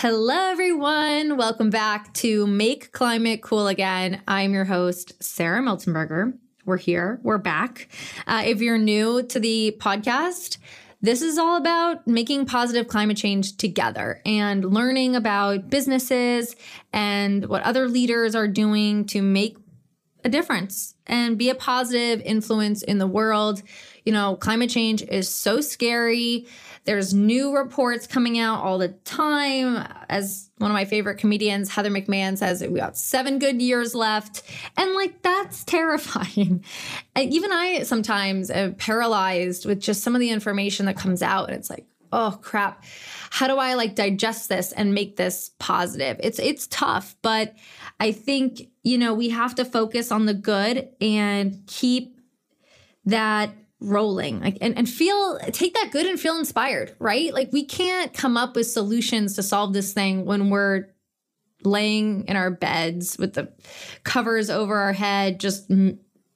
Hello, everyone. Welcome back to Make Climate Cool Again. I'm your host, Sarah Miltenberger. We're here, we're back. Uh, if you're new to the podcast, this is all about making positive climate change together and learning about businesses and what other leaders are doing to make a difference and be a positive influence in the world. You know, climate change is so scary. There's new reports coming out all the time. As one of my favorite comedians, Heather McMahon, says, we got seven good years left. And like, that's terrifying. And even I sometimes am paralyzed with just some of the information that comes out. And it's like, oh crap. How do I like digest this and make this positive? It's it's tough, but I think, you know, we have to focus on the good and keep that rolling. Like and, and feel take that good and feel inspired right? Like we can't come up with solutions to solve this thing when we're laying in our beds with the covers over our head just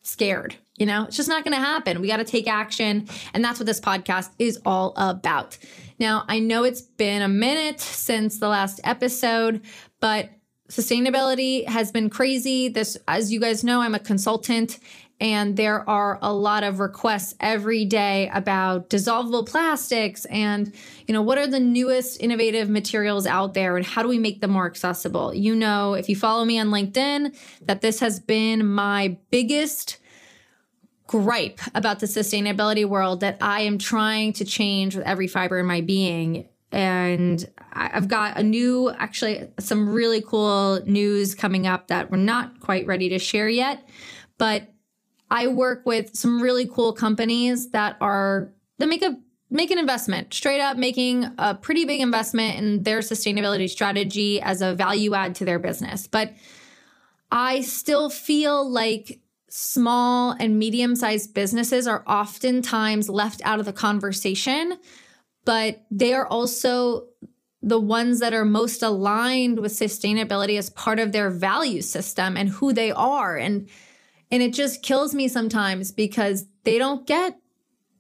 scared you know? It's just not going to happen. We got to take action and that's what this podcast is all about. Now i know it's been a minute since the last episode but sustainability has been crazy. This as you guys know i'm a consultant and there are a lot of requests every day about dissolvable plastics and, you know, what are the newest innovative materials out there and how do we make them more accessible? You know, if you follow me on LinkedIn, that this has been my biggest gripe about the sustainability world that I am trying to change with every fiber in my being. And I've got a new, actually, some really cool news coming up that we're not quite ready to share yet. But I work with some really cool companies that are that make a make an investment, straight up making a pretty big investment in their sustainability strategy as a value add to their business. But I still feel like small and medium sized businesses are oftentimes left out of the conversation, but they are also the ones that are most aligned with sustainability as part of their value system and who they are. And and it just kills me sometimes because they don't get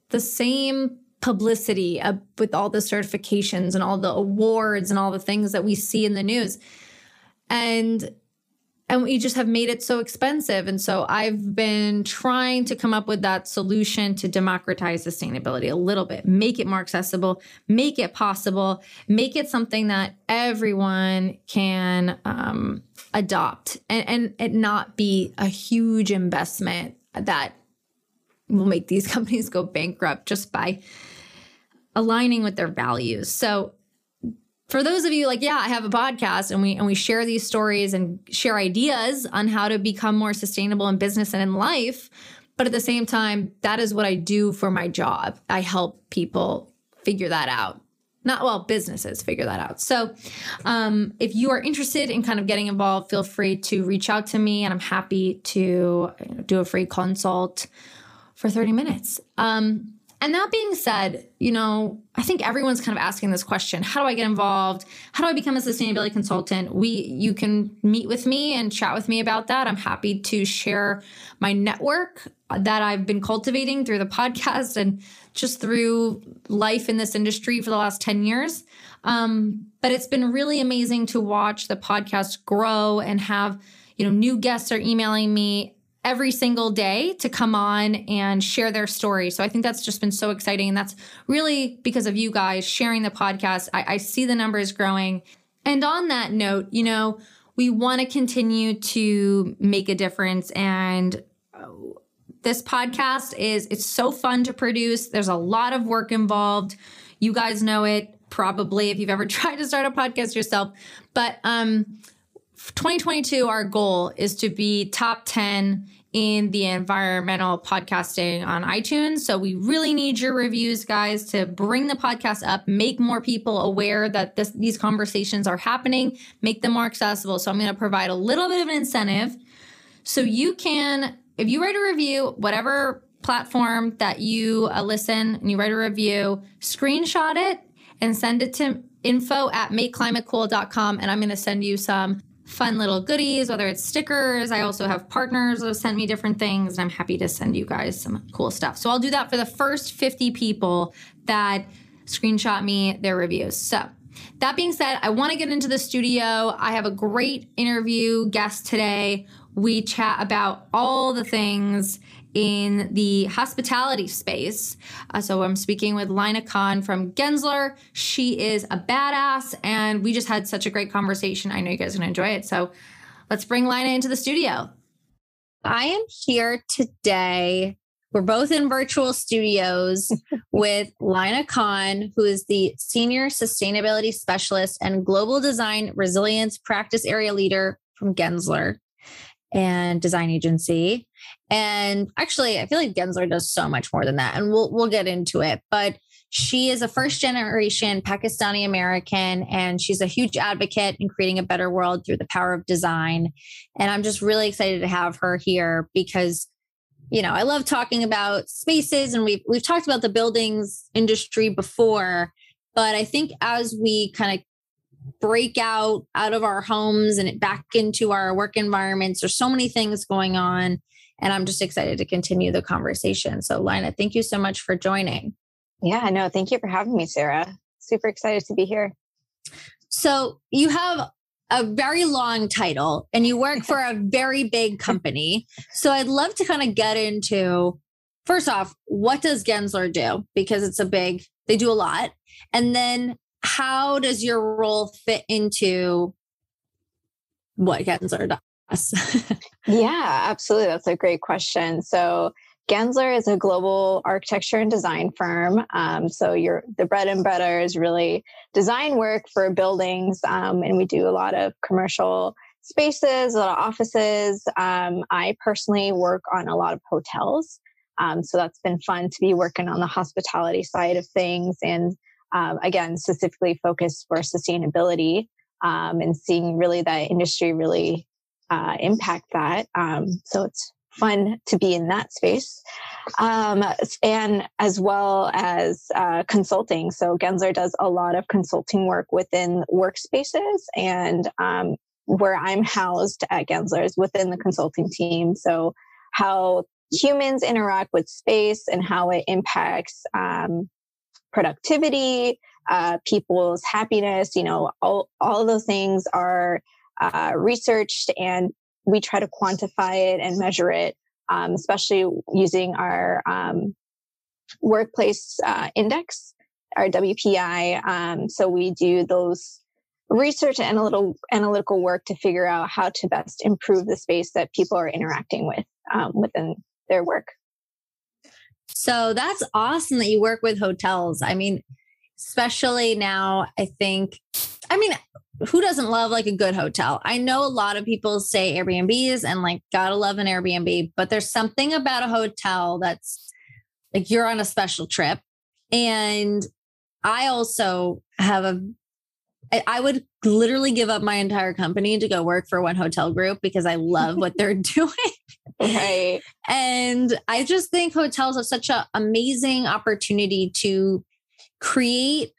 the same publicity uh, with all the certifications and all the awards and all the things that we see in the news. And and we just have made it so expensive. And so I've been trying to come up with that solution to democratize sustainability a little bit, make it more accessible, make it possible, make it something that everyone can um, adopt and, and it not be a huge investment that will make these companies go bankrupt just by aligning with their values. So for those of you like yeah i have a podcast and we and we share these stories and share ideas on how to become more sustainable in business and in life. But at the same time that is what i do for my job. I help people figure that out. Not well businesses figure that out. So um, if you are interested in kind of getting involved feel free to reach out to me and i'm happy to do a free consult for 30 minutes. Um, and that being said, you know, I think everyone's kind of asking this question, how do I get involved? How do I become a sustainability consultant? We you can meet with me and chat with me about that. I'm happy to share my network that I've been cultivating through the podcast and just through life in this industry for the last 10 years. Um, but it's been really amazing to watch the podcast grow and have, you know, new guests are emailing me every single day to come on and share their story. So I think that's just been so exciting. And that's really because of you guys sharing the podcast. I, I see the numbers growing. And on that note, you know, we want to continue to make a difference. And uh, this podcast is, it's so fun to produce. There's a lot of work involved. You guys know it probably if you've ever tried to start a podcast yourself. But, um, 2022, our goal is to be top 10 in the environmental podcasting on iTunes. So we really need your reviews, guys, to bring the podcast up, make more people aware that this, these conversations are happening, make them more accessible. So I'm going to provide a little bit of an incentive. So you can, if you write a review, whatever platform that you uh, listen and you write a review, screenshot it and send it to info at makeclimatecool.com. And I'm going to send you some fun little goodies, whether it's stickers. I also have partners that have sent me different things, and I'm happy to send you guys some cool stuff. So I'll do that for the first 50 people that screenshot me their reviews. So that being said, I want to get into the studio. I have a great interview guest today. We chat about all the things in the hospitality space. Uh, so I'm speaking with Lina Khan from Gensler. She is a badass, and we just had such a great conversation. I know you guys are going to enjoy it. So let's bring Lina into the studio. I am here today. We're both in virtual studios with Lina Khan, who is the Senior Sustainability Specialist and Global Design Resilience Practice Area Leader from Gensler and Design Agency. And actually, I feel like Gensler does so much more than that, and we'll we'll get into it. But she is a first generation Pakistani American, and she's a huge advocate in creating a better world through the power of design. And I'm just really excited to have her here because, you know, I love talking about spaces, and we've we've talked about the buildings industry before, but I think as we kind of break out out of our homes and back into our work environments, there's so many things going on. And I'm just excited to continue the conversation. So, Lina, thank you so much for joining. Yeah, no, thank you for having me, Sarah. Super excited to be here. So, you have a very long title and you work for a very big company. So, I'd love to kind of get into first off, what does Gensler do? Because it's a big, they do a lot. And then, how does your role fit into what Gensler does? yeah, absolutely. That's a great question. So, Gensler is a global architecture and design firm. Um, so your the bread and butter is really design work for buildings, um, and we do a lot of commercial spaces, a lot of offices. Um, I personally work on a lot of hotels, um, so that's been fun to be working on the hospitality side of things, and um, again, specifically focused for sustainability um, and seeing really that industry really uh, impact that. so it's fun to be in that space. Um, and as well as uh, consulting. So Gensler does a lot of consulting work within workspaces and um, where I'm housed at Gensler is within the consulting team. So how humans interact with space and how it impacts um, productivity, uh, people's happiness, you know, all, all those things are uh, researched and we try to quantify it and measure it, um, especially using our um, workplace uh, index, our WPI. Um, so we do those research and analytical analytical work to figure out how to best improve the space that people are interacting with um, within their work. So that's awesome that you work with hotels. I mean, especially now, I think, I mean, who doesn't love like a good hotel? I know a lot of people say Airbnbs and like gotta love an Airbnb, but there's something about a hotel that's like you're on a special trip. And I also have a I would literally give up my entire company to go work for one hotel group because I love what they're doing. Right. And I just think hotels are such an amazing opportunity to create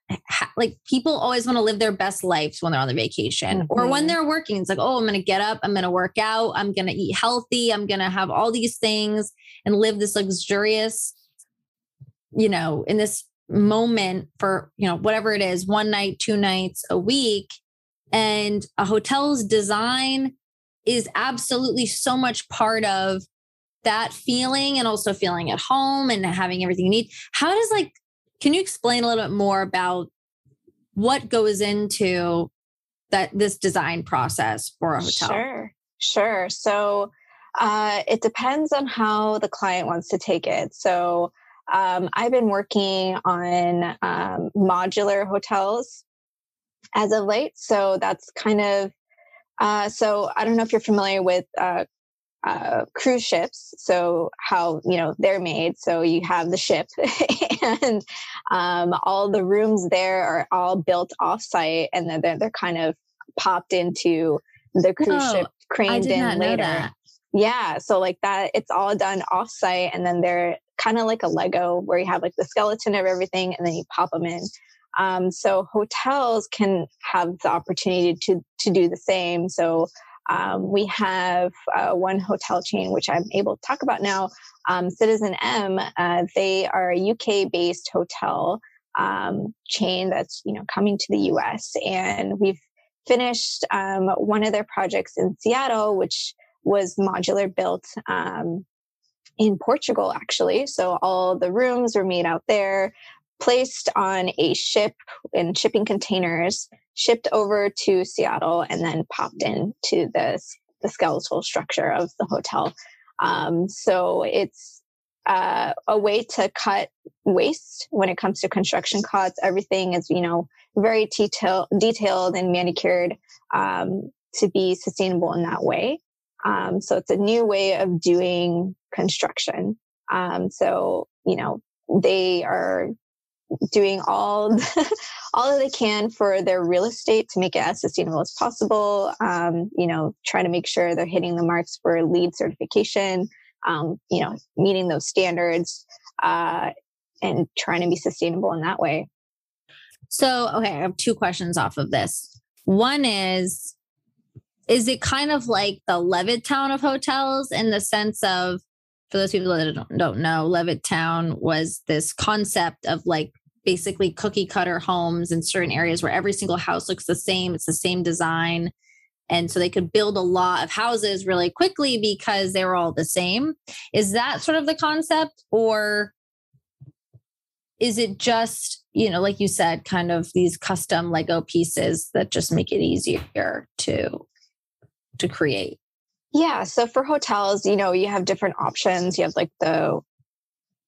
like people always want to live their best lives when they're on the vacation mm-hmm. or when mm-hmm. they're working it's like oh i'm going to get up i'm going to work out i'm going to eat healthy i'm going to have all these things and live this luxurious you know in this moment for you know whatever it is one night two nights a week and a hotel's design is absolutely so much part of that feeling and also feeling at home and having everything you need how does like can you explain a little bit more about what goes into that this design process for a hotel? Sure, sure. So uh, it depends on how the client wants to take it. So um, I've been working on um, modular hotels as of late. So that's kind of uh, so I don't know if you're familiar with uh, uh, cruise ships. So how you know they're made. So you have the ship, and um, all the rooms there are all built off-site, and then they're, they're kind of popped into the cruise oh, ship, craned in later. Yeah, so like that, it's all done off-site, and then they're kind of like a Lego where you have like the skeleton of everything, and then you pop them in. Um, so hotels can have the opportunity to to do the same. So um, we have uh, one hotel chain, which I'm able to talk about now, um, citizenM. Uh, they are a UK based hotel. um, chain that's you know coming to the U.S. and we've finished um, one of their projects in Seattle, which was modular built um, in Portugal, actually. So all the rooms were made out there, placed on a ship in shipping containers, shipped over to Seattle, and then popped into the, the skeletal structure of the hotel. Um, so it's uh, a way to cut waste when it comes to construction costs. Everything is, you know, very detail, detailed and manicured um, to be sustainable in that way. Um, so it's a new way of doing construction. Um, so, you know, they are doing all all that they can for their real estate to make it as sustainable as possible. Um, you know, trying to make sure they're hitting the marks for LEED certification. Um, you know, meeting those standards uh, and trying to be sustainable in that way. So, okay, I have two questions off of this. One is, is it kind of like the Levittown of hotels in the sense of, for those people that don't, don't know, Levittown was this concept of like basically cookie cutter homes in certain areas where every single house looks the same, it's the same design. And so they could build a lot of houses really quickly because they were all the same. Is that sort of the concept? Or is it just, you know, like you said, kind of these custom Lego pieces that just make it easier to to create? Yeah. So for hotels, you know, you have different options. You have like the,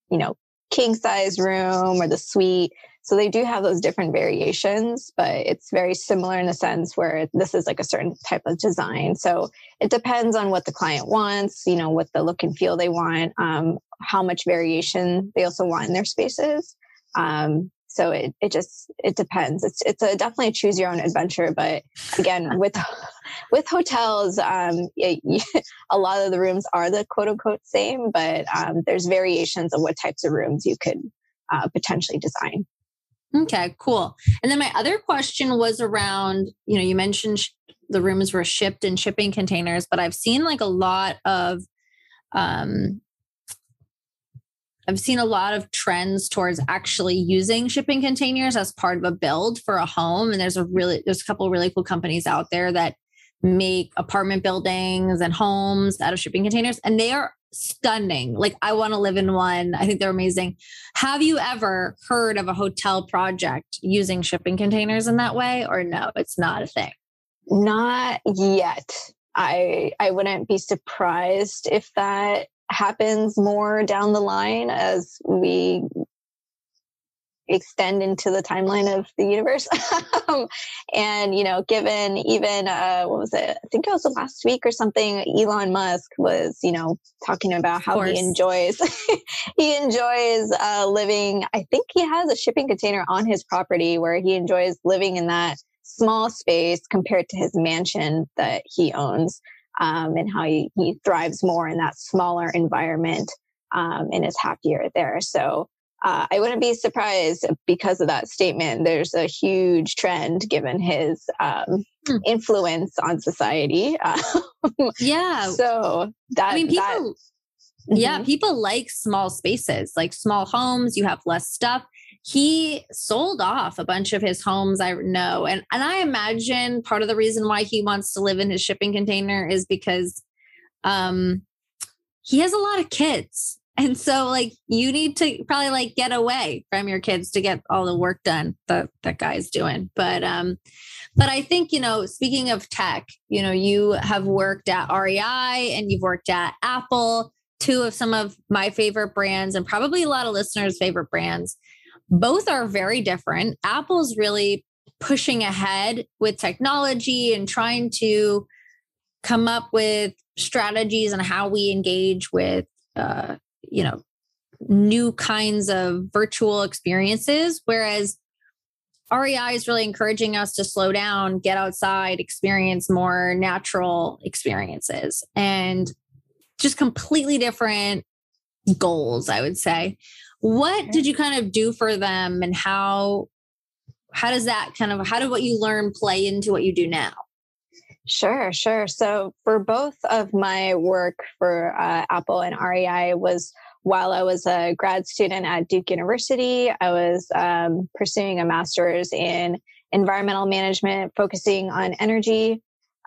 you know, king size room or the suite. So they do have those different variations, but it's very similar in the sense where this is like a certain type of design. So it depends on what the client wants, you know, what the look and feel they want, um, how much variation they also want in their spaces. Um, so it, it just it depends. It's it's a definitely a choose your own adventure but again with with hotels um, it, a lot of the rooms are the quote unquote same but um, there's variations of what types of rooms you could uh, potentially design. Okay cool. And then my other question was around you know you mentioned sh- the rooms were shipped in shipping containers but i've seen like a lot of um, I've seen a lot of trends towards actually using shipping containers as part of a build for a home. And there's a really, there's a couple really cool companies out there that make apartment buildings and homes out of shipping containers. And they are stunning. Like I want to live in one. I think they're amazing. Have you ever heard of a hotel project using shipping containers in that way? Or no, it's not a thing? Not yet. I I wouldn't be surprised if that happens more down the line as we extend into the timeline of the universe. um, and, you know, given even, uh, what was it? I think it was the last week or something, Elon Musk was, you know, talking about how he enjoys, he enjoys uh, living. I think he has a shipping container on his property where he enjoys living in that small space compared to his mansion that he owns um, and how he, he thrives more in that smaller environment um, and is happier there. So uh, I wouldn't be surprised because of that statement. There's a huge trend given his um, hmm. influence on society. yeah. So that I mean, people. That, mm-hmm. Yeah, people like small spaces, like small homes. You have less stuff he sold off a bunch of his homes i know and and i imagine part of the reason why he wants to live in his shipping container is because um he has a lot of kids. And so like you need to probably like get away from your kids to get all the work done that that guy's doing. But um but i think you know speaking of tech you know you have worked at rei and you've worked at apple two of some of my favorite brands and probably a lot of listeners favorite brands both are very different. Apple's really pushing ahead with technology and trying to come up with strategies on how we engage with, uh, you know, new kinds of virtual experiences. Whereas REI is really encouraging us to slow down, get outside, experience more natural experiences, and just completely different goals, I would say. What did you kind of do for them and how how does that kind of how did what you learn play into what you do now? Sure, sure. So for both of my work for uh, Apple and REI was while I was a grad student at Duke University, I was um, pursuing a master's in environmental management, focusing on energy.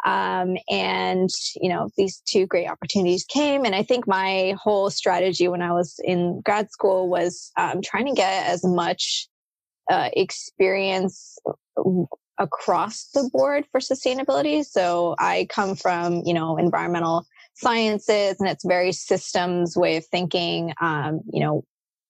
Um, and you know these two great opportunities came and i think my whole strategy when i was in grad school was um, trying to get as much uh, experience across the board for sustainability. So i come from you know environmental sciences and it's very systems way of thinking. Um, you know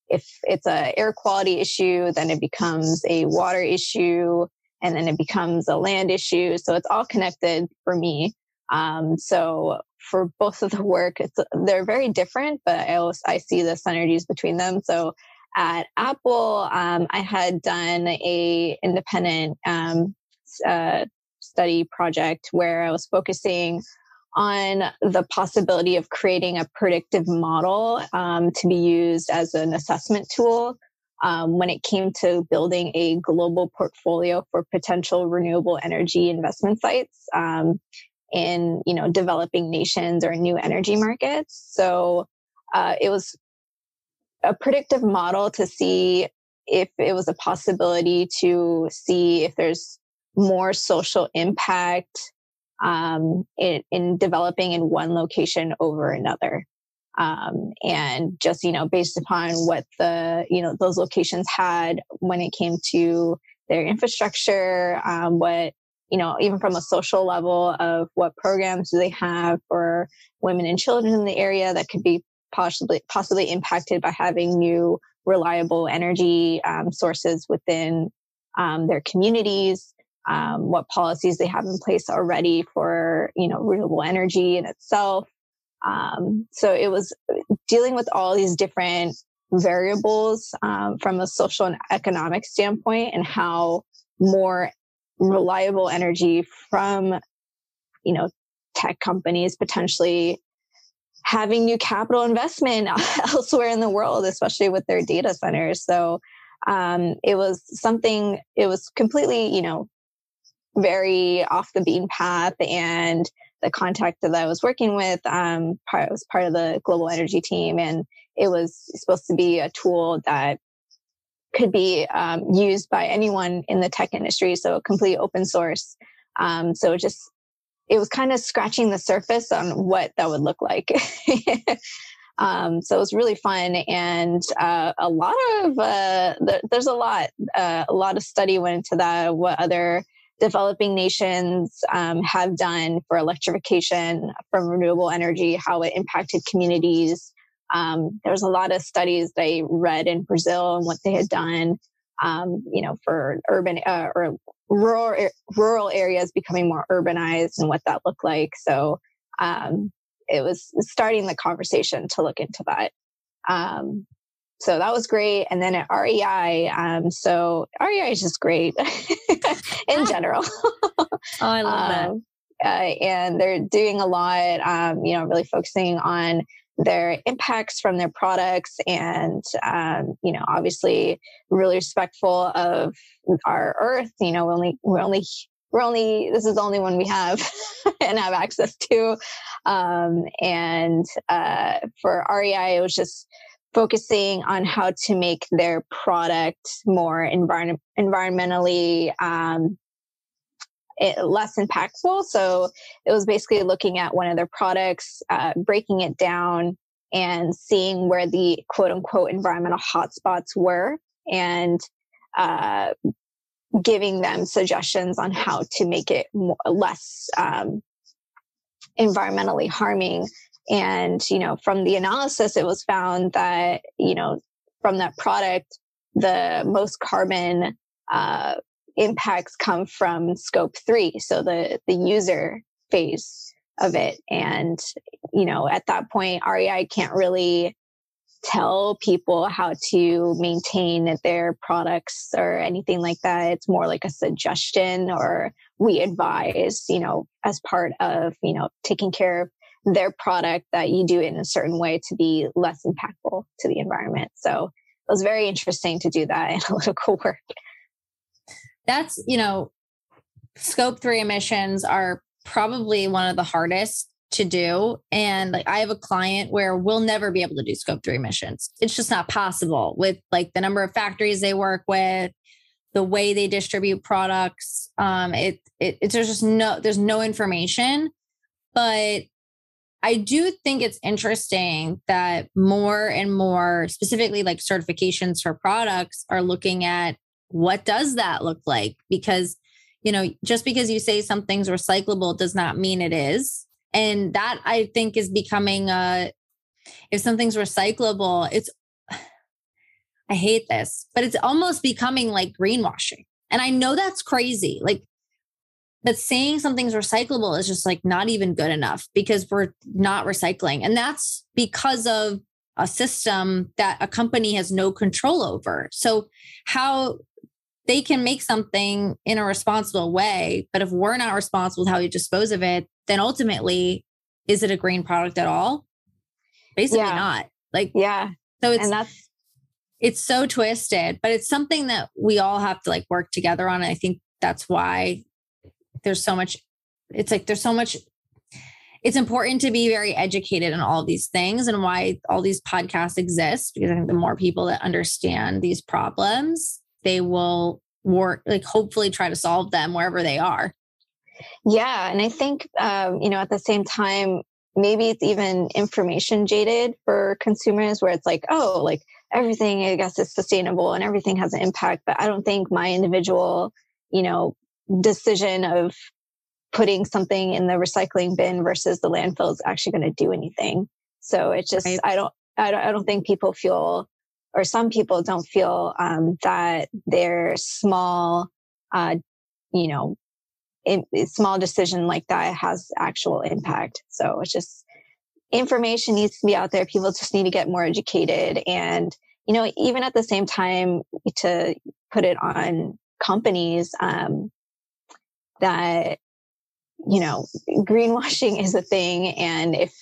if it's a air quality issue then it becomes a water issue and then it becomes a land issue. So it's all connected for me. Um, so for both of the work, they're very different, but I also I see the synergies between them. So at Apple, um, I had done a independent um, uh, study project where I was focusing on the possibility of creating a predictive model um, to be used as an assessment tool um, when it came to building a global portfolio for potential renewable energy investment sites um, in you know developing nations or new energy markets. So uh, it was a predictive model to see if it was a possibility to see if there's more social impact um, in, in developing in one location over another um, and just you know based upon what the you know those locations had when it came to their infrastructure um, what you know even from a social level of what programs do they have for women and children in the area that could be possibly possibly impacted by having new reliable energy um, sources within um, their communities um, what policies they have in place already for you know renewable energy in itself um, so it was dealing with all these different variables um, from a social and economic standpoint and how more reliable energy from you know tech companies potentially having new capital investment elsewhere in the world especially with their data centers. So um, it was something it was completely you know very off the beaten path and the contact that I was working with um, part, was part of the global energy team, and it was supposed to be a tool that could be um, used by anyone in the tech industry, so complete open source. Um, so just it was kind of scratching the surface on what that would look like. um, so it was really fun, and uh, a lot of uh, there's a lot uh, a lot of study went into that. What other developing nations um, have done for electrification from renewable energy, how it impacted communities. Um, there was a lot of studies they read in Brazil and what they had done, um, you know, for urban uh, or rural rural areas becoming more urbanized and what that looked like. So um, it was starting the conversation to look into that. Um, so that was great. And then at REI, um, so REI is just great in general. oh, I love um, that. Uh, and they're doing a lot, um, you know, really focusing on their impacts from their products and, um, you know, obviously really respectful of our earth. You know, we only, we're only, we're only, this is the only one we have and have access to. Um, and uh, for REI, it was just, focusing on how to make their product more envir- environmentally um, it, less impactful. So it was basically looking at one of their products, uh, breaking it down, and seeing where the quote unquote environmental hotspots were, and uh, giving them suggestions on how to make it more, less um, environmentally harming and, you know, from the analysis, it was found that, you know, from that product, the most carbon uh, impacts come from scope three. So the, the user phase of it. And, you know, at that point, REI can't really tell people how to maintain their products or anything like that. It's more like a suggestion or we advise, you know, as part of, you know, taking care of their product that you do it in a certain way to be less impactful to the environment. So it was very interesting to do that analytical work. That's, you know, scope three emissions are probably one of the hardest to do. And like I have a client where we'll never be able to do scope three emissions. It's just not possible with like the number of factories they work with, the way they distribute products. Um, it, it it's there's just no there's no information. But I do think it's interesting that more and more, specifically like certifications for products, are looking at what does that look like? Because, you know, just because you say something's recyclable does not mean it is. And that I think is becoming a, if something's recyclable, it's, I hate this, but it's almost becoming like greenwashing. And I know that's crazy. Like, but saying something's recyclable is just like not even good enough because we're not recycling. And that's because of a system that a company has no control over. So, how they can make something in a responsible way, but if we're not responsible with how we dispose of it, then ultimately, is it a green product at all? Basically, yeah. not. Like, yeah. So it's and that's it's so twisted, but it's something that we all have to like work together on. And I think that's why there's so much. It's like there's so much. It's important to be very educated on all these things and why all these podcasts exist because I think the more people that understand these problems, they will work like hopefully try to solve them wherever they are yeah and i think um, you know at the same time maybe it's even information jaded for consumers where it's like oh like everything i guess is sustainable and everything has an impact but i don't think my individual you know decision of putting something in the recycling bin versus the landfill is actually going to do anything so it's just right. i don't I don't, I don't think people feel or some people don't feel um, that their small, uh, you know, a small decision like that has actual impact. So it's just information needs to be out there. People just need to get more educated. And, you know, even at the same time to put it on companies um, that, you know, greenwashing is a thing. And if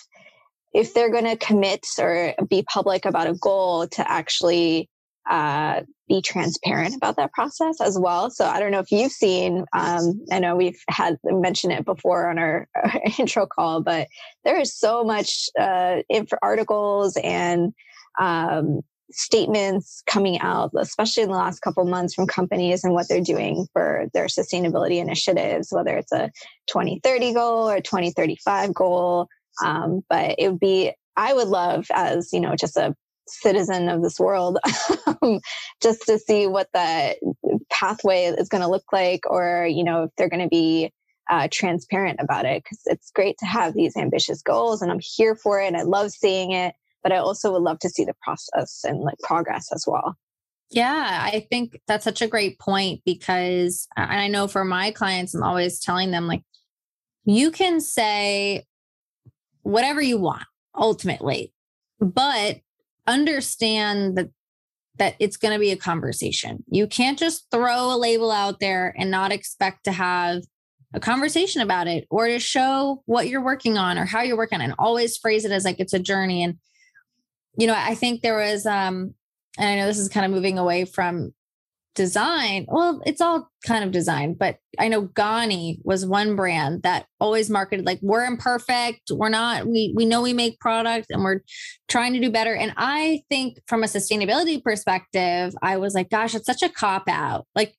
if they're going to commit or be public about a goal to actually uh, be transparent about that process as well. So I don't know if you've seen, um, I know we've had mentioned it before on our, our intro call, but there is so much uh, info articles and um, statements coming out, especially in the last couple months from companies and what they're doing for their sustainability initiatives, whether it's a 2030 goal or 2035 goal. Um, but it would be, I would love as, you know, just a citizen of this world, um, just to see what the pathway is going to look like, or, you know, if they're going to be uh, transparent about it. Cause it's great to have these ambitious goals and I'm here for it and I love seeing it. But I also would love to see the process and like progress as well. Yeah, I think that's such a great point because, I know for my clients, I'm always telling them, like, you can say, whatever you want ultimately but understand that that it's going to be a conversation you can't just throw a label out there and not expect to have a conversation about it or to show what you're working on or how you're working on and always phrase it as like it's a journey and you know i think there was um and i know this is kind of moving away from design. Well, it's all kind of design, but I know Ganni was one brand that always marketed like we're imperfect, we're not we we know we make products and we're trying to do better. And I think from a sustainability perspective, I was like, gosh, it's such a cop out. Like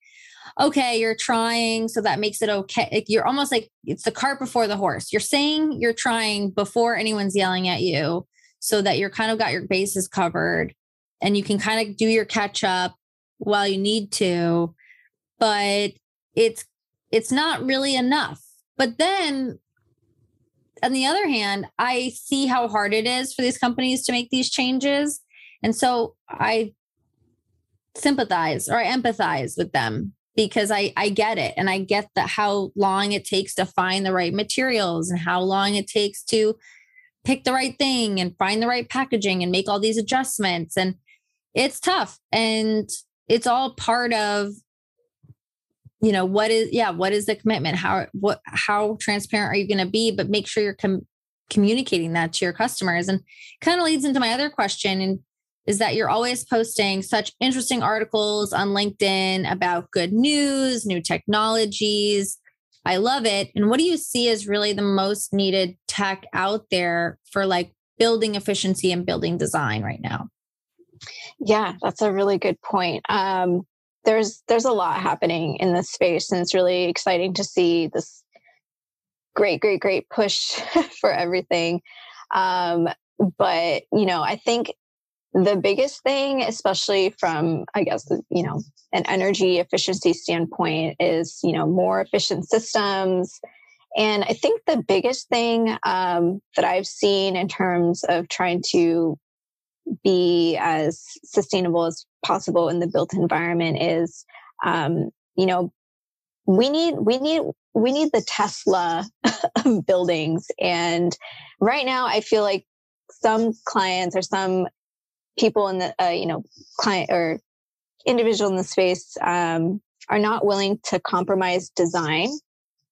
okay, you're trying, so that makes it okay. Like you're almost like it's the cart before the horse. You're saying you're trying before anyone's yelling at you so that you're kind of got your bases covered and you can kind of do your catch up while you need to, but it's it's not really enough. But then on the other hand, I see how hard it is for these companies to make these changes. And so I sympathize or I empathize with them because I, I get it. And I get that how long it takes to find the right materials and how long it takes to pick the right thing and find the right packaging and make all these adjustments. And it's tough. And it's all part of you know what is yeah what is the commitment how what how transparent are you going to be but make sure you're com- communicating that to your customers and kind of leads into my other question and is that you're always posting such interesting articles on linkedin about good news new technologies I love it. And what do you see as really the most needed tech out there for like building efficiency and building design right now? Yeah, that's a really good point. Um, there's there's a lot happening in this space, and it's really exciting to see this great, great, great push for everything. Um, but you know, I think the biggest thing, especially from I guess you know an energy efficiency standpoint, is you know more efficient systems. And I think the biggest thing um, that I've seen in terms of trying to be as sustainable as possible in the built environment is um, you know we need we need we need the tesla buildings and right now i feel like some clients or some people in the uh, you know client or individual in the space um, are not willing to compromise design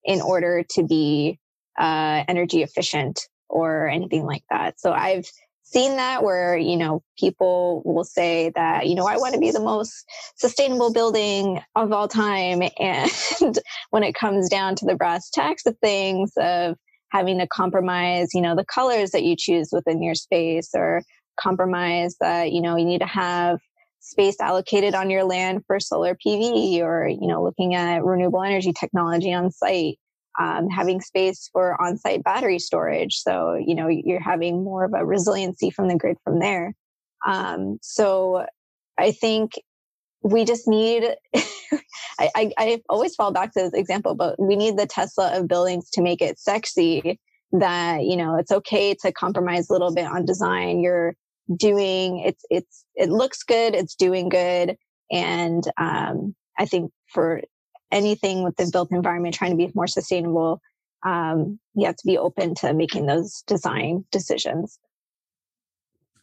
in order to be uh, energy efficient or anything like that. So i've seen that where you know people will say that you know i want to be the most sustainable building of all time. And when it comes down to the brass tacks of things of having to compromise you know the colors that you choose within your space or compromise that you know you need to have space allocated on your land for solar pv or you know looking at renewable energy technology on site um, having space for on-site battery storage. So, you know, you're having more of a resiliency from the grid from there. Um, so I think we just need, I, I, I always fall back to this example, but we need the Tesla of buildings to make it sexy that, you know, it's okay to compromise a little bit on design. You're doing, it's, it's, it looks good. It's doing good. And, um, I think for anything with the built environment, trying to be more sustainable, um, you have to be open to making those design decisions.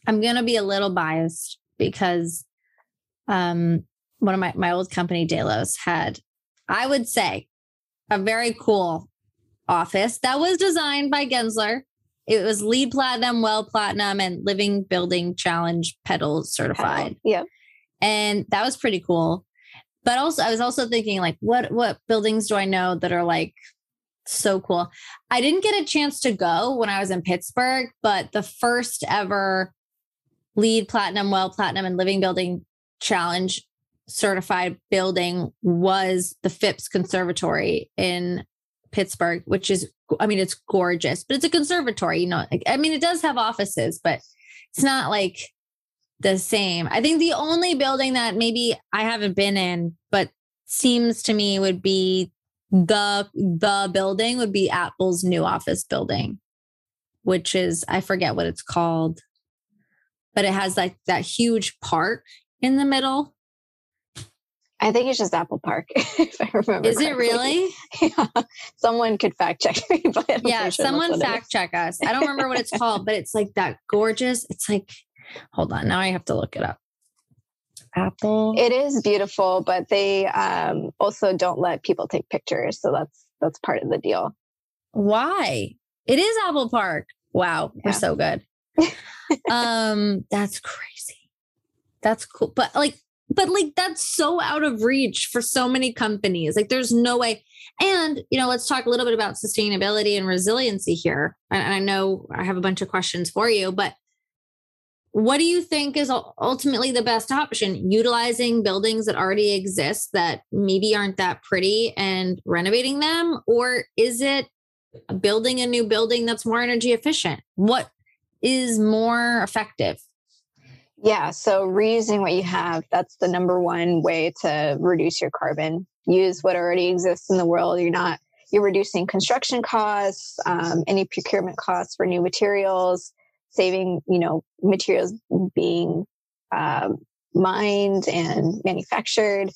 I'm going to be a little biased because um, one of my, my old company, Delos, had, I would say, a very cool office that was designed by Gensler. It was LEED Platinum, WELL Platinum, and Living Building Challenge Petal certified. Yeah. And that was pretty cool but also i was also thinking like what what buildings do i know that are like so cool i didn't get a chance to go when i was in pittsburgh but the first ever LEED platinum well platinum and living building challenge certified building was the phipps conservatory in pittsburgh which is i mean it's gorgeous but it's a conservatory you know i mean it does have offices but it's not like the same. I think the only building that maybe I haven't been in, but seems to me would be the the building would be Apple's new office building, which is I forget what it's called, but it has like that huge park in the middle. I think it's just Apple Park, if I remember. Is correctly. it really? Yeah. Someone could fact check me, but yeah, sure someone fact check us. I don't remember what it's called, but it's like that gorgeous. It's like Hold on. Now I have to look it up. Apple. It is beautiful, but they um, also don't let people take pictures. So that's that's part of the deal. Why? It is Apple Park. Wow, yeah. we're so good. um, that's crazy. That's cool. But like, but like that's so out of reach for so many companies. Like there's no way. And, you know, let's talk a little bit about sustainability and resiliency here. And I know I have a bunch of questions for you, but what do you think is ultimately the best option utilizing buildings that already exist that maybe aren't that pretty and renovating them or is it building a new building that's more energy efficient what is more effective yeah so reusing what you have that's the number one way to reduce your carbon use what already exists in the world you're not you're reducing construction costs um, any procurement costs for new materials saving, you know, materials being um, mined and manufactured.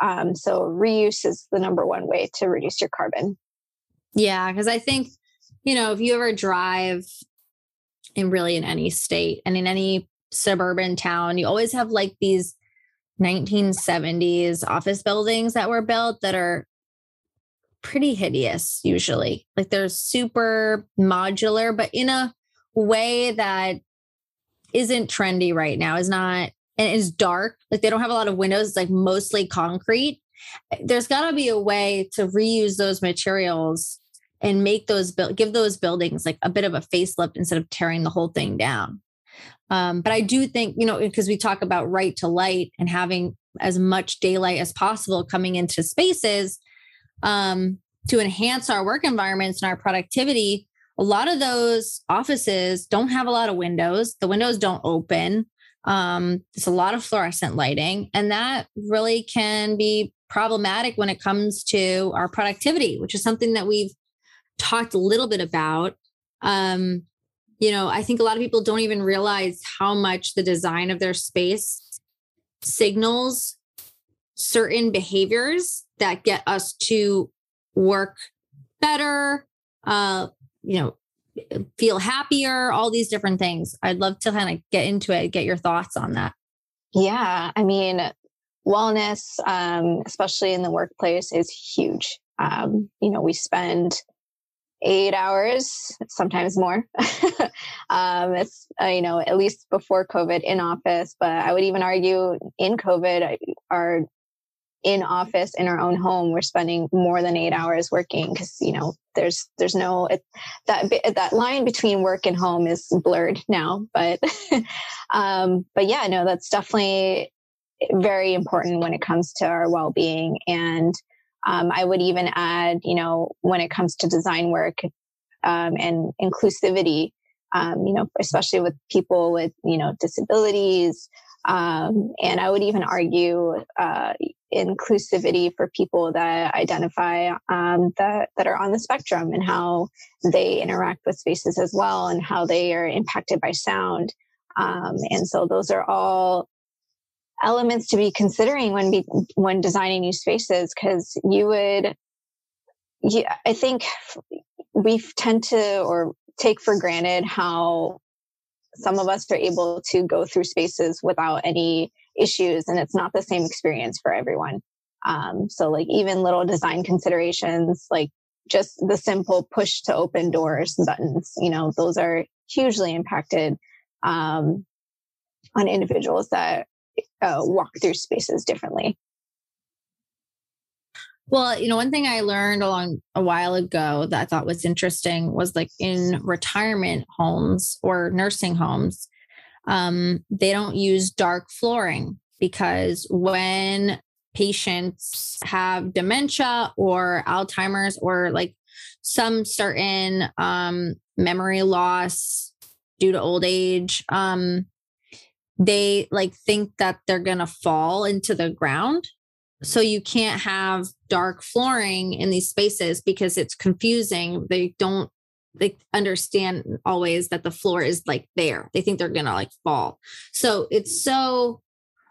Um, so reuse is the number one way to reduce your carbon. Yeah, because I think, you know, if you ever drive in really in any state and in any suburban town, you always have like these 1970s office buildings that were built that are pretty hideous usually. Like they're super modular, but in a way that isn't trendy right now is not and is dark. Like they don't have a lot of windows. It's like mostly concrete. There's got to be a way to reuse those materials and make those build give those buildings like a bit of a facelift instead of tearing the whole thing down um, but i do think you know because we talk about right to light and having as much daylight as possible coming into spaces um, to enhance our work environments and our productivity a lot of those offices don't have a lot of windows. The windows don't open. Um, there's a lot of fluorescent lighting and that really can be problematic when it comes to our productivity which is something that we've talked a little bit about. Um, you know i think a lot of people don't even realize how much the design of their space signals certain behaviors that get us to work better uh, you know feel happier all these different things. I'd love to kind of get into it get your thoughts on that. Yeah i mean wellness um, especially in the workplace is huge. Um, you know we spend eight hours sometimes more. Um, it's uh, you know at least before covid in office but i would even argue in covid our in office in our own home we're spending more than eight hours working because you know there's there's no it, that that line between work and home is blurred now but um but yeah no that's definitely very important when it comes to our well-being and um, i would even add you know when it comes to design work um, and inclusivity um, you know especially with people with you know disabilities um, and I would even argue uh, inclusivity for people that identify um, that that are on the spectrum and how they interact with spaces as well, and how they are impacted by sound. Um, and so those are all elements to be considering when be, when designing new spaces because you would yeah i think we tend to or take for granted how some of us are able to go through spaces without any issues and it's not the same experience for everyone. Um, so like even little design considerations like just the simple push to open doors and buttons you know those are hugely impacted um, on individuals that uh, walk through spaces differently. Well, you know, one thing I learned along a while ago that I thought was interesting was like in retirement homes or nursing homes, um, they don't use dark flooring because when patients have dementia or Alzheimer's or like some certain um, memory loss due to old age, um, they like think that they're gonna fall into the ground so you can't have dark flooring in these spaces because it's confusing. They don't they understand always that the floor is like there. They think they're gonna like fall. So it's so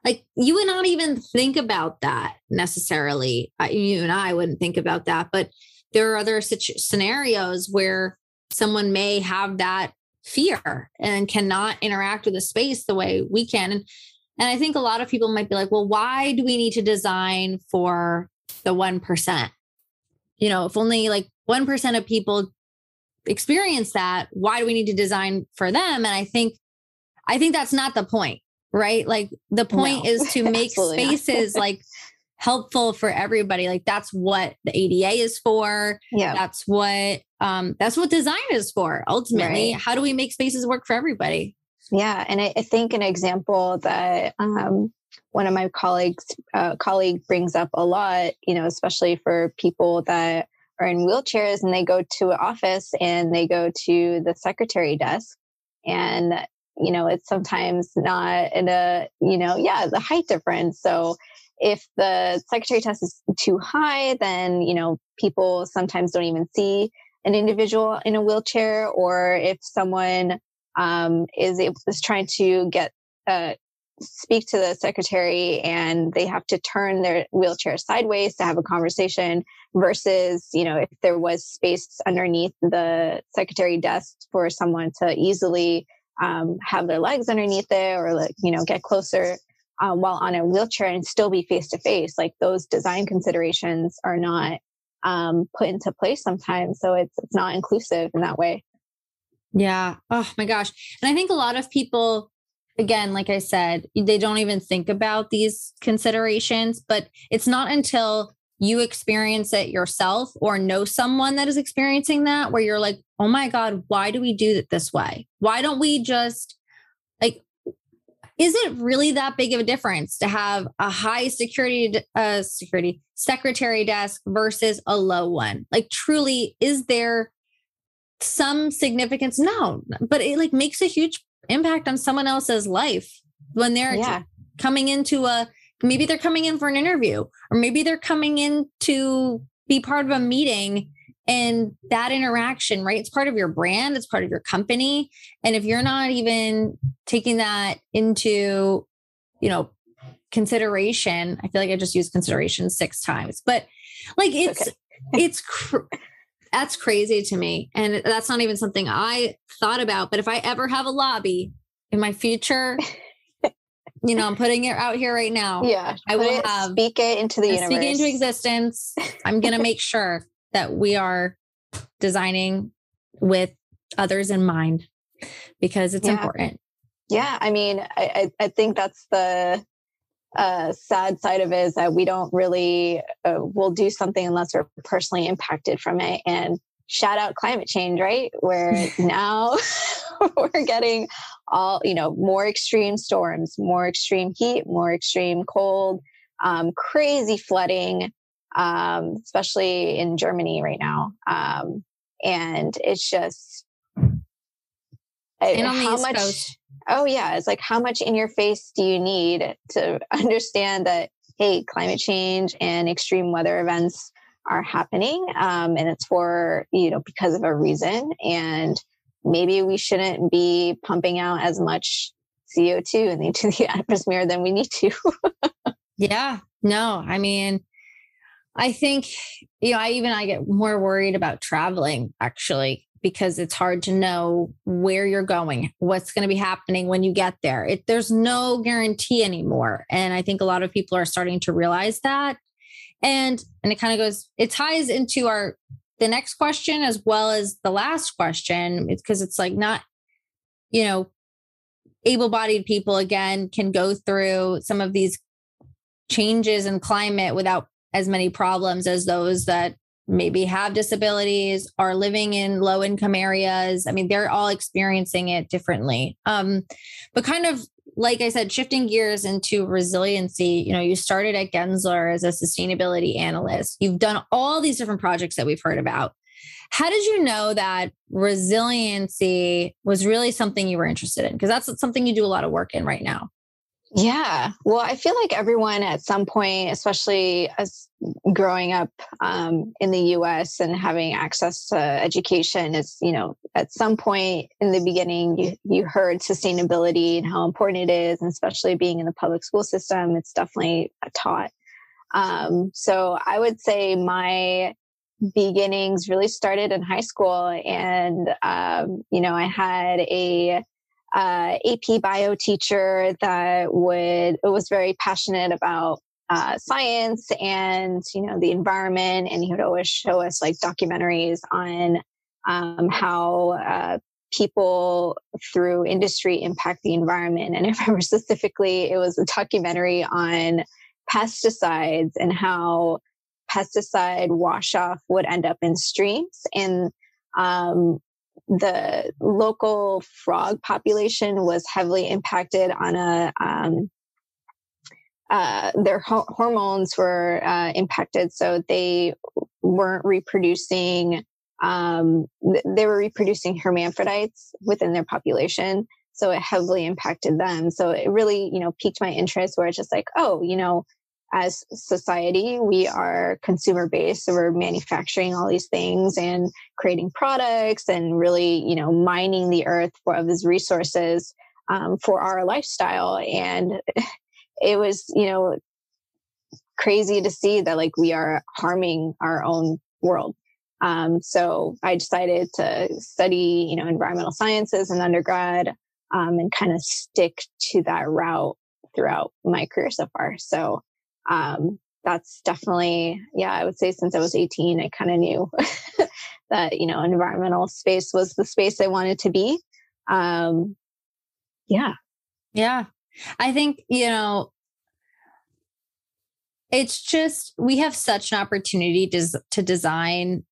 like you would not even think about that necessarily. You and I wouldn't think about that, but there are other situ- scenarios where someone may have that fear and cannot interact with the space the way we can. And and I think a lot of people might be like, well, why do we need to design for the 1%? You know, if only like 1% of people experience that, why do we need to design for them? And I think, I think that's not the point, right? Like the point no, is to make spaces like helpful for everybody. Like that's what the ADA is for. Yeah. That's what, um, that's what design is for ultimately. Right. How do we make spaces work for everybody? Yeah, and I, I think an example that um, one of my colleagues uh, colleague brings up a lot, you know, especially for people that are in wheelchairs and they go to an office and they go to the secretary desk, and you know, it's sometimes not in a, you know, yeah, the height difference. So if the secretary test is too high, then you know, people sometimes don't even see an individual in a wheelchair, or if someone um, is is trying to get uh, speak to the secretary and they have to turn their wheelchair sideways to have a conversation versus you know if there was space underneath the secretary desk for someone to easily um, have their legs underneath it or like you know get closer uh, while on a wheelchair and still be face to face like those design considerations are not um, put into place sometimes so it's it's not inclusive in that way yeah. Oh my gosh. And I think a lot of people again, like I said, they don't even think about these considerations, but it's not until you experience it yourself or know someone that is experiencing that where you're like, oh my God, why do we do it this way? Why don't we just is it really that big of a difference to have a high security uh, security secretary desk versus a low one? Like, truly, is there some significance? No, but it like makes a huge impact on someone else's life when they're yeah. coming into a maybe they're coming in for an interview or maybe they're coming in to be part of a meeting and that interaction right it's part of your brand it's part of your company and if you're not even taking that into you know consideration i feel like i just used consideration six times but like it's okay. it's cr- that's crazy to me and that's not even something i thought about but if i ever have a lobby in my future you know, I'm putting it out here right now. Yeah. I will it, have speak it into the universe. Speak it into existence. I'm going to make sure that we are designing with others in mind because it's yeah. important. Yeah. I mean, I, I, think that's the uh, sad side of it is that we don't really, uh, we'll do something unless we're personally impacted from it. And shout out climate change, right? Where now we're getting all, you know, more extreme storms, more extreme heat, more extreme cold, um, crazy flooding, um, especially in Germany right now. Um, and it's just and how much. Coast. Oh yeah, it's like how much in your face do you need to understand that hey, climate change and extreme weather events are happening, um, and it's for you know because of a reason, and maybe we shouldn't be pumping out as much CO2 into the atmosphere than we need to. yeah, no, I mean, I think, you know, I even I get more worried about traveling actually because it's hard to know where you're going, what's going to be happening when you get there. It, there's no guarantee anymore. And I think a lot of people are starting to realize that. And and it kind of goes, it ties into our the next question as well as the last question because it's like not you know able-bodied people again can go through some of these changes in climate without as many problems as those that maybe have disabilities are living in low income areas i mean they're all experiencing it differently um, but kind of like I said, shifting gears into resiliency, you know, you started at Gensler as a sustainability analyst. You've done all these different projects that we've heard about. How did you know that resiliency was really something you were interested in? Because that's something you do a lot of work in right now. Yeah. Well, I feel like everyone at some point, especially as growing up um, in the US and having access to education, is, you know, at some point in the beginning, you, you heard sustainability and how important it is. And especially being in the public school system, it's definitely taught. Um, so I would say my beginnings really started in high school. And, um, you know, I had a uh, AP bio teacher that would was very passionate about uh, science and you know the environment, and he would always show us like documentaries on um, how uh, people through industry impact the environment. And I remember specifically, it was a documentary on pesticides and how pesticide wash off would end up in streams and um, the local frog population was heavily impacted on a um, uh, their ho- hormones were uh, impacted so they weren't reproducing um, th- they were reproducing hermaphrodites within their population so it heavily impacted them. So it really you know piqued my interest where it's just like oh you know as society we are consumer based so we're manufacturing all these things and creating products and really you know mining the earth for these resources um, for our lifestyle. And it was you know crazy to see that like we are harming our own world. Um, so i decided to study you know environmental sciences in undergrad um, and kind of stick to that route throughout my career so far. So um, that's definitely, yeah, I would say since I was 18, I kind of knew that, you know, environmental space was the space I wanted to be. Um, yeah. Yeah. I think, you know, it's just we have such an opportunity to, to design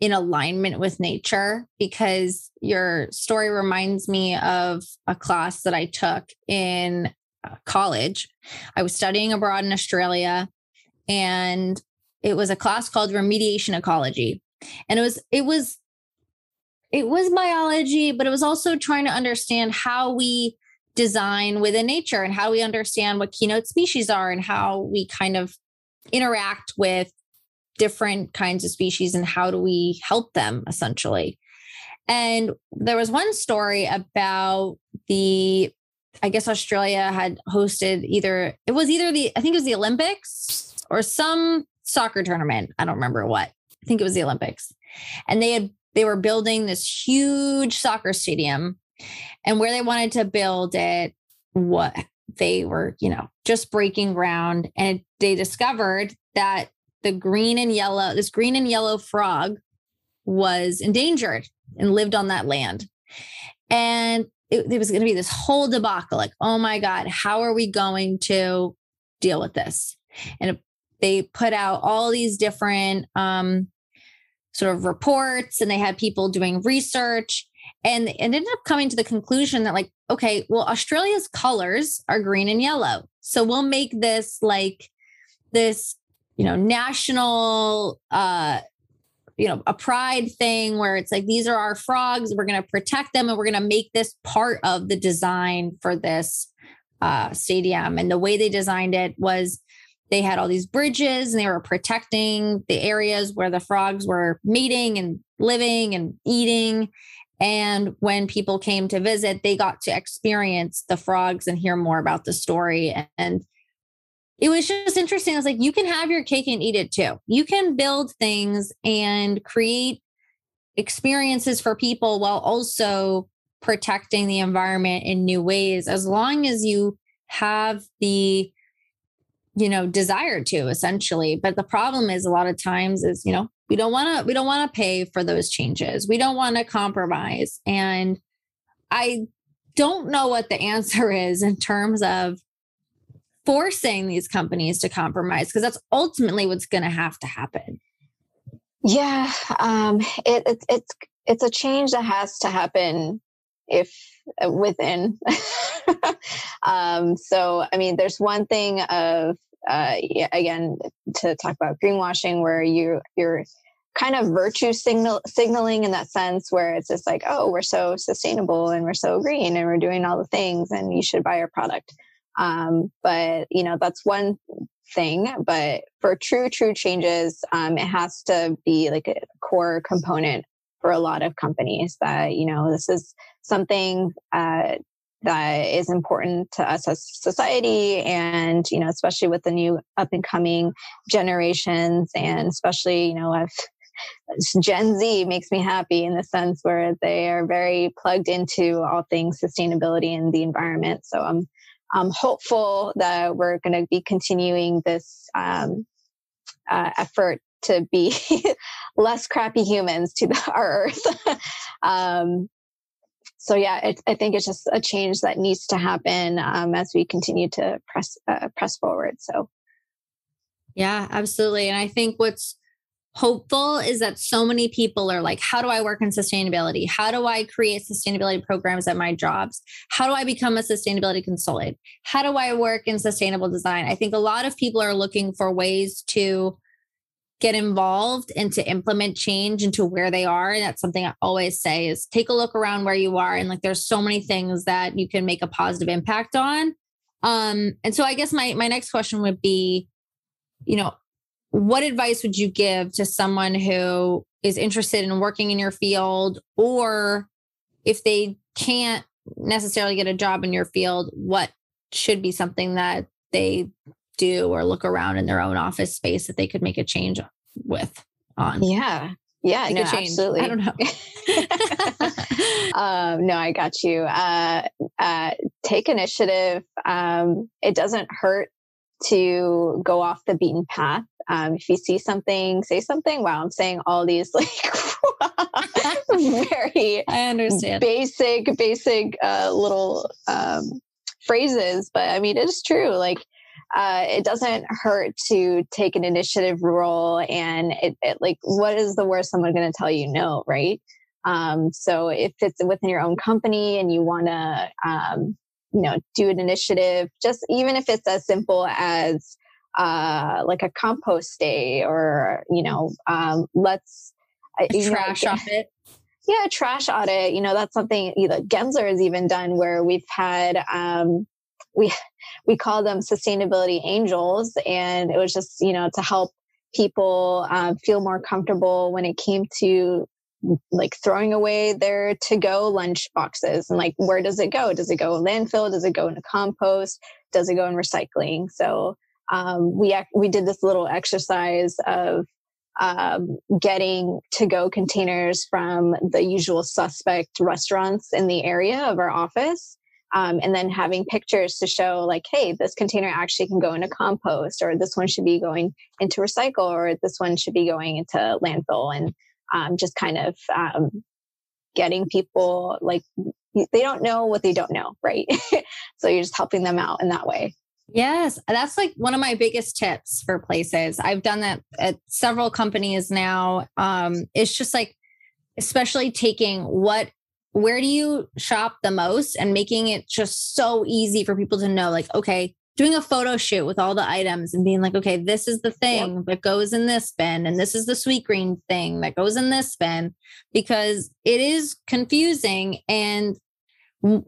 in alignment with nature because your story reminds me of a class that I took in Uh, college. I was studying abroad in Australia and it was a class called remediation ecology. And it was it was it was biology, but it was also trying to understand how we design within nature and how we understand what keynote species are and how we kind of interact with different kinds of species and how do we help them essentially. And there was one story about the, I guess Australia had hosted either, it was either the, I think it was the Olympics or some soccer tournament. I don't remember what. I think it was the Olympics. And they had, they were building this huge soccer stadium. And where they wanted to build it, what they were, you know, just breaking ground. And they discovered that the green and yellow, this green and yellow frog was endangered and lived on that land. And it, it was going to be this whole debacle like, oh my God, how are we going to deal with this? And they put out all these different um, sort of reports and they had people doing research and it ended up coming to the conclusion that like okay well australia's colors are green and yellow so we'll make this like this you know, national, uh, you know, a pride thing where it's like, these are our frogs. We're going to protect them and we're going to make this part of the design for this uh, stadium. And the way they designed it was they had all these bridges and they were protecting the areas where the frogs were meeting and living and eating. And when people came to visit, they got to experience the frogs and hear more about the story. And it was just interesting. I was like, you can have your cake and eat it too. You can build things and create experiences for people while also protecting the environment in new ways, as long as you have the you know desire to essentially but the problem is a lot of times is you know we don't want to we don't want to pay for those changes we don't want to compromise and i don't know what the answer is in terms of forcing these companies to compromise because that's ultimately what's going to have to happen. Yeah um, it, it, it's it's a change that has to happen if uh, within. Um, so i mean there's one thing of uh, again to talk about greenwashing where you you're kind of virtue signal signaling in that sense where it's just like oh we're so sustainable and we're so green and we're doing all the things and you should buy our product um, but you know, that's one thing. But for true, true changes, um, it has to be like a core component for a lot of companies that, you know, this is something uh, that is important to us as society and you know especially with the new up and coming generations and especially you know i've Gen Z makes me happy in the sense where they are very plugged into all things sustainability and the environment. So I'm I'm hopeful that we're going to be continuing this um, uh, effort to be less crappy humans to the, our earth. um, so yeah, it, I think it's just a change that needs to happen um, as we continue to press uh, press forward. So yeah, absolutely. And I think what's hopeful is that so many people are like, how do I work in sustainability? How do I create sustainability programs at my jobs? How do I become a sustainability consultant? How do I work in sustainable design? I think a lot of people are looking for ways to get involved and to implement change into where they are. And that's something I always say is take a look around where you are. And like there's so many things that you can make a positive impact on. Um, and so I guess my my next question would be, you know, what advice would you give to someone who is interested in working in your field? Or if they can't necessarily get a job in your field what should be something that they do or look around in their own office space that they could make a change with on? Yeah. Yeah no, absolutely i don't know. Um, no i got you. Uh, uh, take initiative. Um, it doesn't hurt to go off the beaten path um, if you see something, say something. Wow, I'm saying all these like very I understand. basic, basic uh, little um, phrases, but I mean, it is true. Like, uh, it doesn't hurt to take an initiative role, and it, it like, what is the worst someone going to tell you? No, right? Um, so if it's within your own company and you want to, um, you know, do an initiative, just even if it's as simple as uh, like a compost day or, you know, um, let's trash know, audit. Yeah, trash audit. You know, that's something you know, Gensler has even done where we've had, um, we, we call them sustainability angels. And it was just, you know, to help people um, feel more comfortable when it came to like throwing away their to go lunch boxes and like where does it go? Does it go in landfill? Does it go into compost? Does it go in recycling? So um, we we did this little exercise of um, getting to go containers from the usual suspect restaurants in the area of our office um, and then having pictures to show like hey this container actually can go into compost or this one should be going into recycle or this one should be going into landfill and um, just kind of um, getting people like they don't know what they don't know, right? so you're just helping them out in that way. Yes, that's like one of my biggest tips for places. I've done that at several companies now. Um, it's just like, especially taking what, where do you shop the most and making it just so easy for people to know, like, okay, doing a photo shoot with all the items and being like, okay, this is the thing yep. that goes in this bin, and this is the Sweetgreen thing that goes in this bin, because it is confusing. And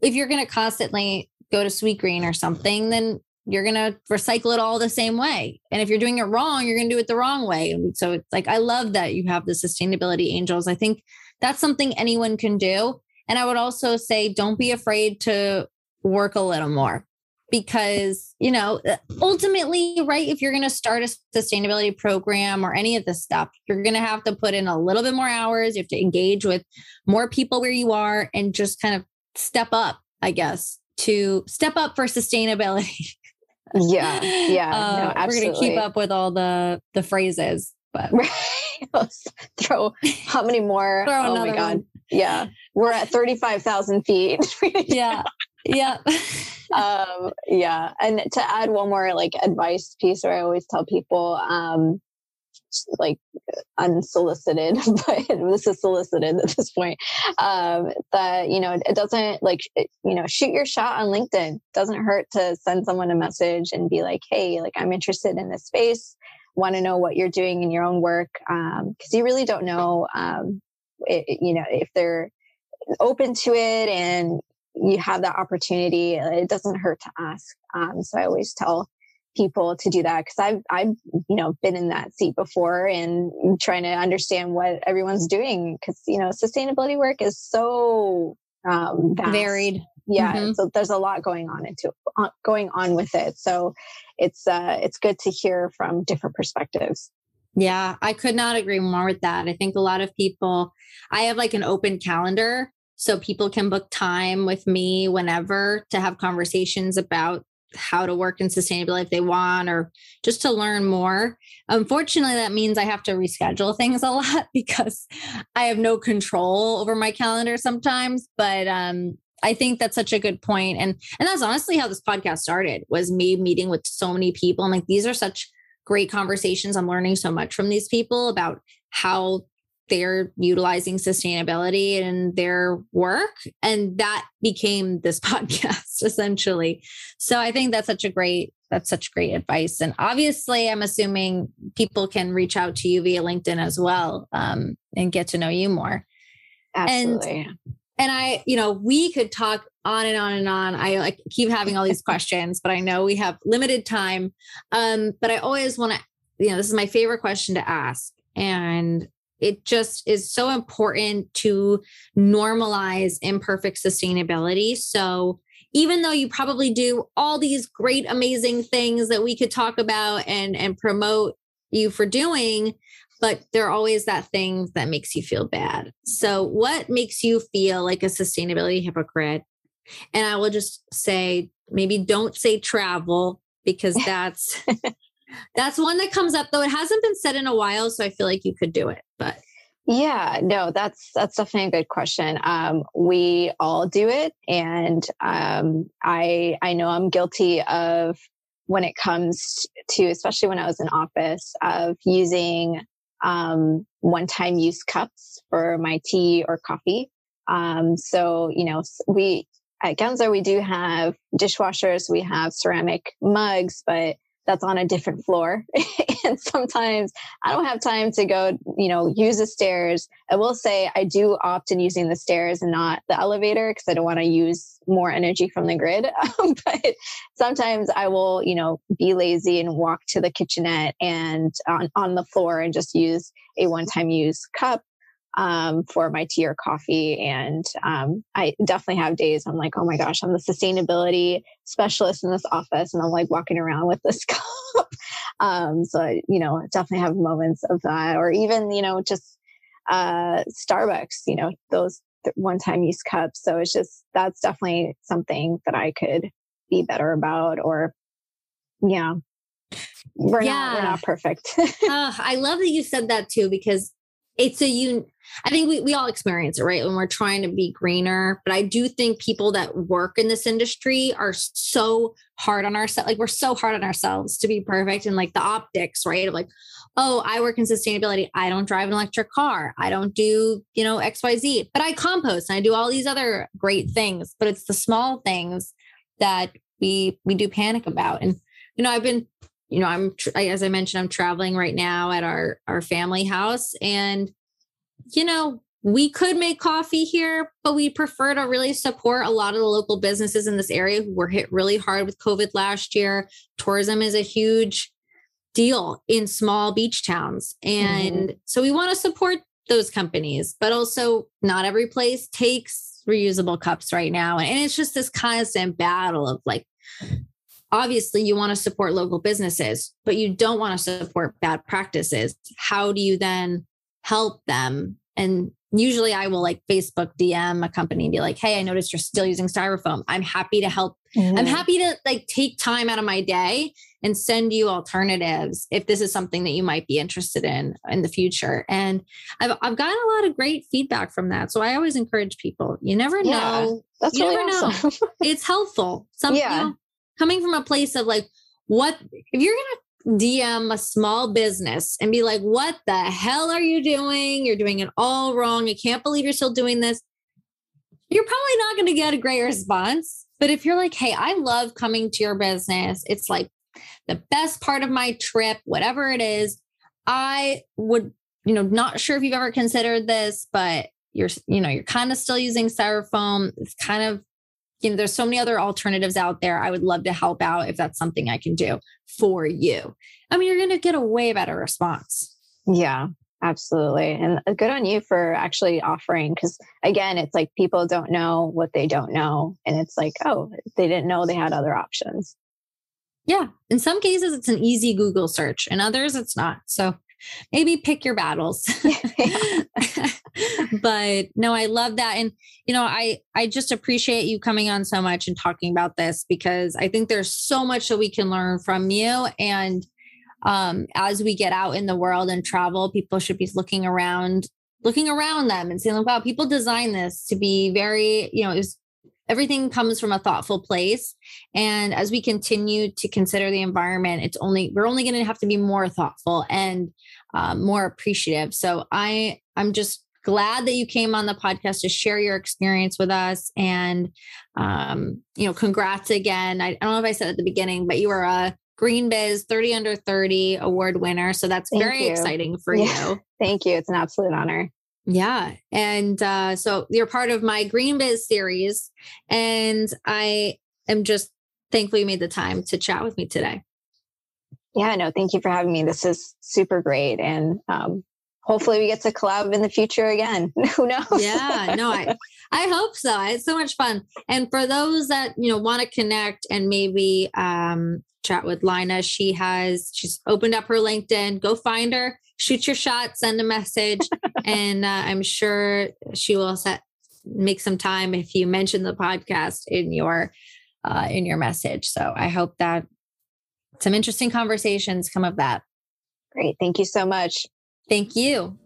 if you're going to constantly go to Sweetgreen or something, then you're going to recycle it all the same way. And if you're doing it wrong, you're going to do it the wrong way. So it's like, I love that you have the sustainability angels. I think that's something anyone can do. And I would also say, don't be afraid to work a little more because you know uh, ultimately right if you're going to start a sustainability program or any of this stuff you're going to have to put in a little bit more hours. You have to engage with more people where you are and just kind of step up i guess to step up for sustainability. Yeah yeah uh, no, we're going to keep up with all the the phrases but throw how many more? Throw oh my god. one. yeah we're at 35,000 feet. Yeah yeah um, yeah. And to add one more like advice piece, where I always tell people, um, like unsolicited, but this is solicited at this point. Um, that you know, it doesn't like it, you know, shoot your shot on LinkedIn. It doesn't hurt to send someone a message and be like, "Hey, like I'm interested in this space. Want to know what you're doing in your own work?" Because um, you really don't know, um, it, you know, if they're open to it and you have that opportunity, it doesn't hurt to ask. Um, so I always tell people to do that because I've I've you know been in that seat before and trying to understand what everyone's doing because you know sustainability work is so um, vast. varied. Yeah, mm-hmm. so there's a lot going on into uh, going on with it. So it's uh, it's good to hear from different perspectives. Yeah, I could not agree more with that. I think a lot of people, I have like an open calendar so people can book time with me whenever to have conversations about how to work in sustainability if they want or just to learn more. Unfortunately, that means I have to reschedule things a lot because I have no control over my calendar sometimes. But um, I think that's such a good point. And and that's honestly how this podcast started was me meeting with so many people. And like these are such great conversations. I'm learning so much from these people about how they're utilizing sustainability in their work. And that became this podcast essentially. So I think that's such a great, that's such great advice. And obviously, I'm assuming people can reach out to you via LinkedIn as well um, and get to know you more. Absolutely. And, and I, you know, we could talk on and on and on. I like keep having all these questions, but I know we have limited time. Um, but I always want to, you know, this is my favorite question to ask. And it just is so important to normalize imperfect sustainability. So, even though you probably do all these great, amazing things that we could talk about and, and promote you for doing, but there are always that thing that makes you feel bad. So, what makes you feel like a sustainability hypocrite? And I will just say, maybe don't say travel because that's that's one that comes up though. It hasn't been said in a while, so I feel like you could do it. But Yeah, no, that's that's definitely a good question. Um, we all do it, and um, I I know I'm guilty of when it comes to, especially when I was in office, of using um, one-time use cups for my tea or coffee. Um, so you know, we at Gensler we do have dishwashers, we have ceramic mugs, but that's on a different floor. and sometimes I don't have time to go, you know, use the stairs. I will say I do opt in using the stairs and not the elevator because I don't want to use more energy from the grid. but sometimes I will, you know, be lazy and walk to the kitchenette and on, on the floor and just use a one time use cup um, for my tea or coffee. And um, I definitely have days I'm like, oh my gosh, I'm the sustainability specialist in this office, and I'm like walking around with this cup. um, so I, you know, definitely have moments of that, or even you know, just uh, Starbucks, you know, those one-time use cups. So it's just that's definitely something that I could be better about, or yeah. We're yeah. not we're not perfect. uh, I love that you said that too because it's a you I think we, we all experience it, right? When we're trying to be greener. But I do think people that work in this industry are so hard on ourselves. Like we're so hard on ourselves to be perfect and like the optics, right? Of like, oh, I work in sustainability. I don't drive an electric car. I don't do, you know, XYZ, but I compost and I do all these other great things. But it's the small things that we we do panic about. And, you know, I've been you know i'm as i mentioned i'm traveling right now at our our family house and you know we could make coffee here but we prefer to really support a lot of the local businesses in this area who were hit really hard with covid last year tourism is a huge deal in small beach towns and mm-hmm. so we want to support those companies but also not every place takes reusable cups right now and it's just this constant battle of like obviously you want to support local businesses, but you don't want to support bad practices. How do you then help them? And usually I will like Facebook DM a company and be like, hey, I noticed you're still using styrofoam. I'm happy to help. Mm-hmm. I'm happy to like take time out of my day and send you alternatives if this is something that you might be interested in in the future. And I've I've gotten a lot of great feedback from that. So I always encourage people. You never yeah, know. That's you really awesome. it's helpful. Some yeah. You know, coming from a place of like, what if you're going to DM a small business and be like, what the hell are you doing? You're doing it all wrong. I can't believe you're still doing this. You're probably not going to get a great response. But if you're like, hey, I love coming to your business, it's like the best part of my trip, whatever it is, I would, you know, not sure if you've ever considered this, but you're, you know, you're kind of still using styrofoam. It's kind of you know, there's so many other alternatives out there. I would love to help out if that's something I can do for you. I mean, you're going to get a way better response. Yeah, absolutely. And uh, good on you for actually offering because, again, it's like people don't know what they don't know. And it's like, oh, they didn't know they had other options. Yeah. In some cases, it's an easy Google search, and others, it's not. So maybe pick your battles. but no, I love that. And, you know, I, I just appreciate you coming on so much and talking about this because I think there's so much that we can learn from you. And um, as we get out in the world and travel, people should be looking around, looking around them and saying, wow, people design this to be very, you know, is everything comes from a thoughtful place and as we continue to consider the environment it's only we're only going to have to be more thoughtful and um, more appreciative so i i'm just glad that you came on the podcast to share your experience with us. And, um, you know, congrats again. I, I, don't know if I said at the beginning, but you were a GreenBiz 30 under 30 award winner. So that's Thank very you. exciting for yeah. you. Thank you. It's an absolute honor. Yeah. And uh, so you're part of my GreenBiz series. And I am just thankful you made the time to chat with me today. Yeah, no, thank you for having me. This is super great. And um, hopefully we get to collab in the future again. Who knows? Yeah, no, I I hope so. It's so much fun. And for those that, you know, want to connect and maybe um chat with Lina, she has she's opened up her LinkedIn. Go find her, shoot your shot, send a message, and uh, I'm sure she will set make some time if you mention the podcast in your uh, in your message. So I hope that some interesting conversations come of that. Great. Thank you so much. Thank you.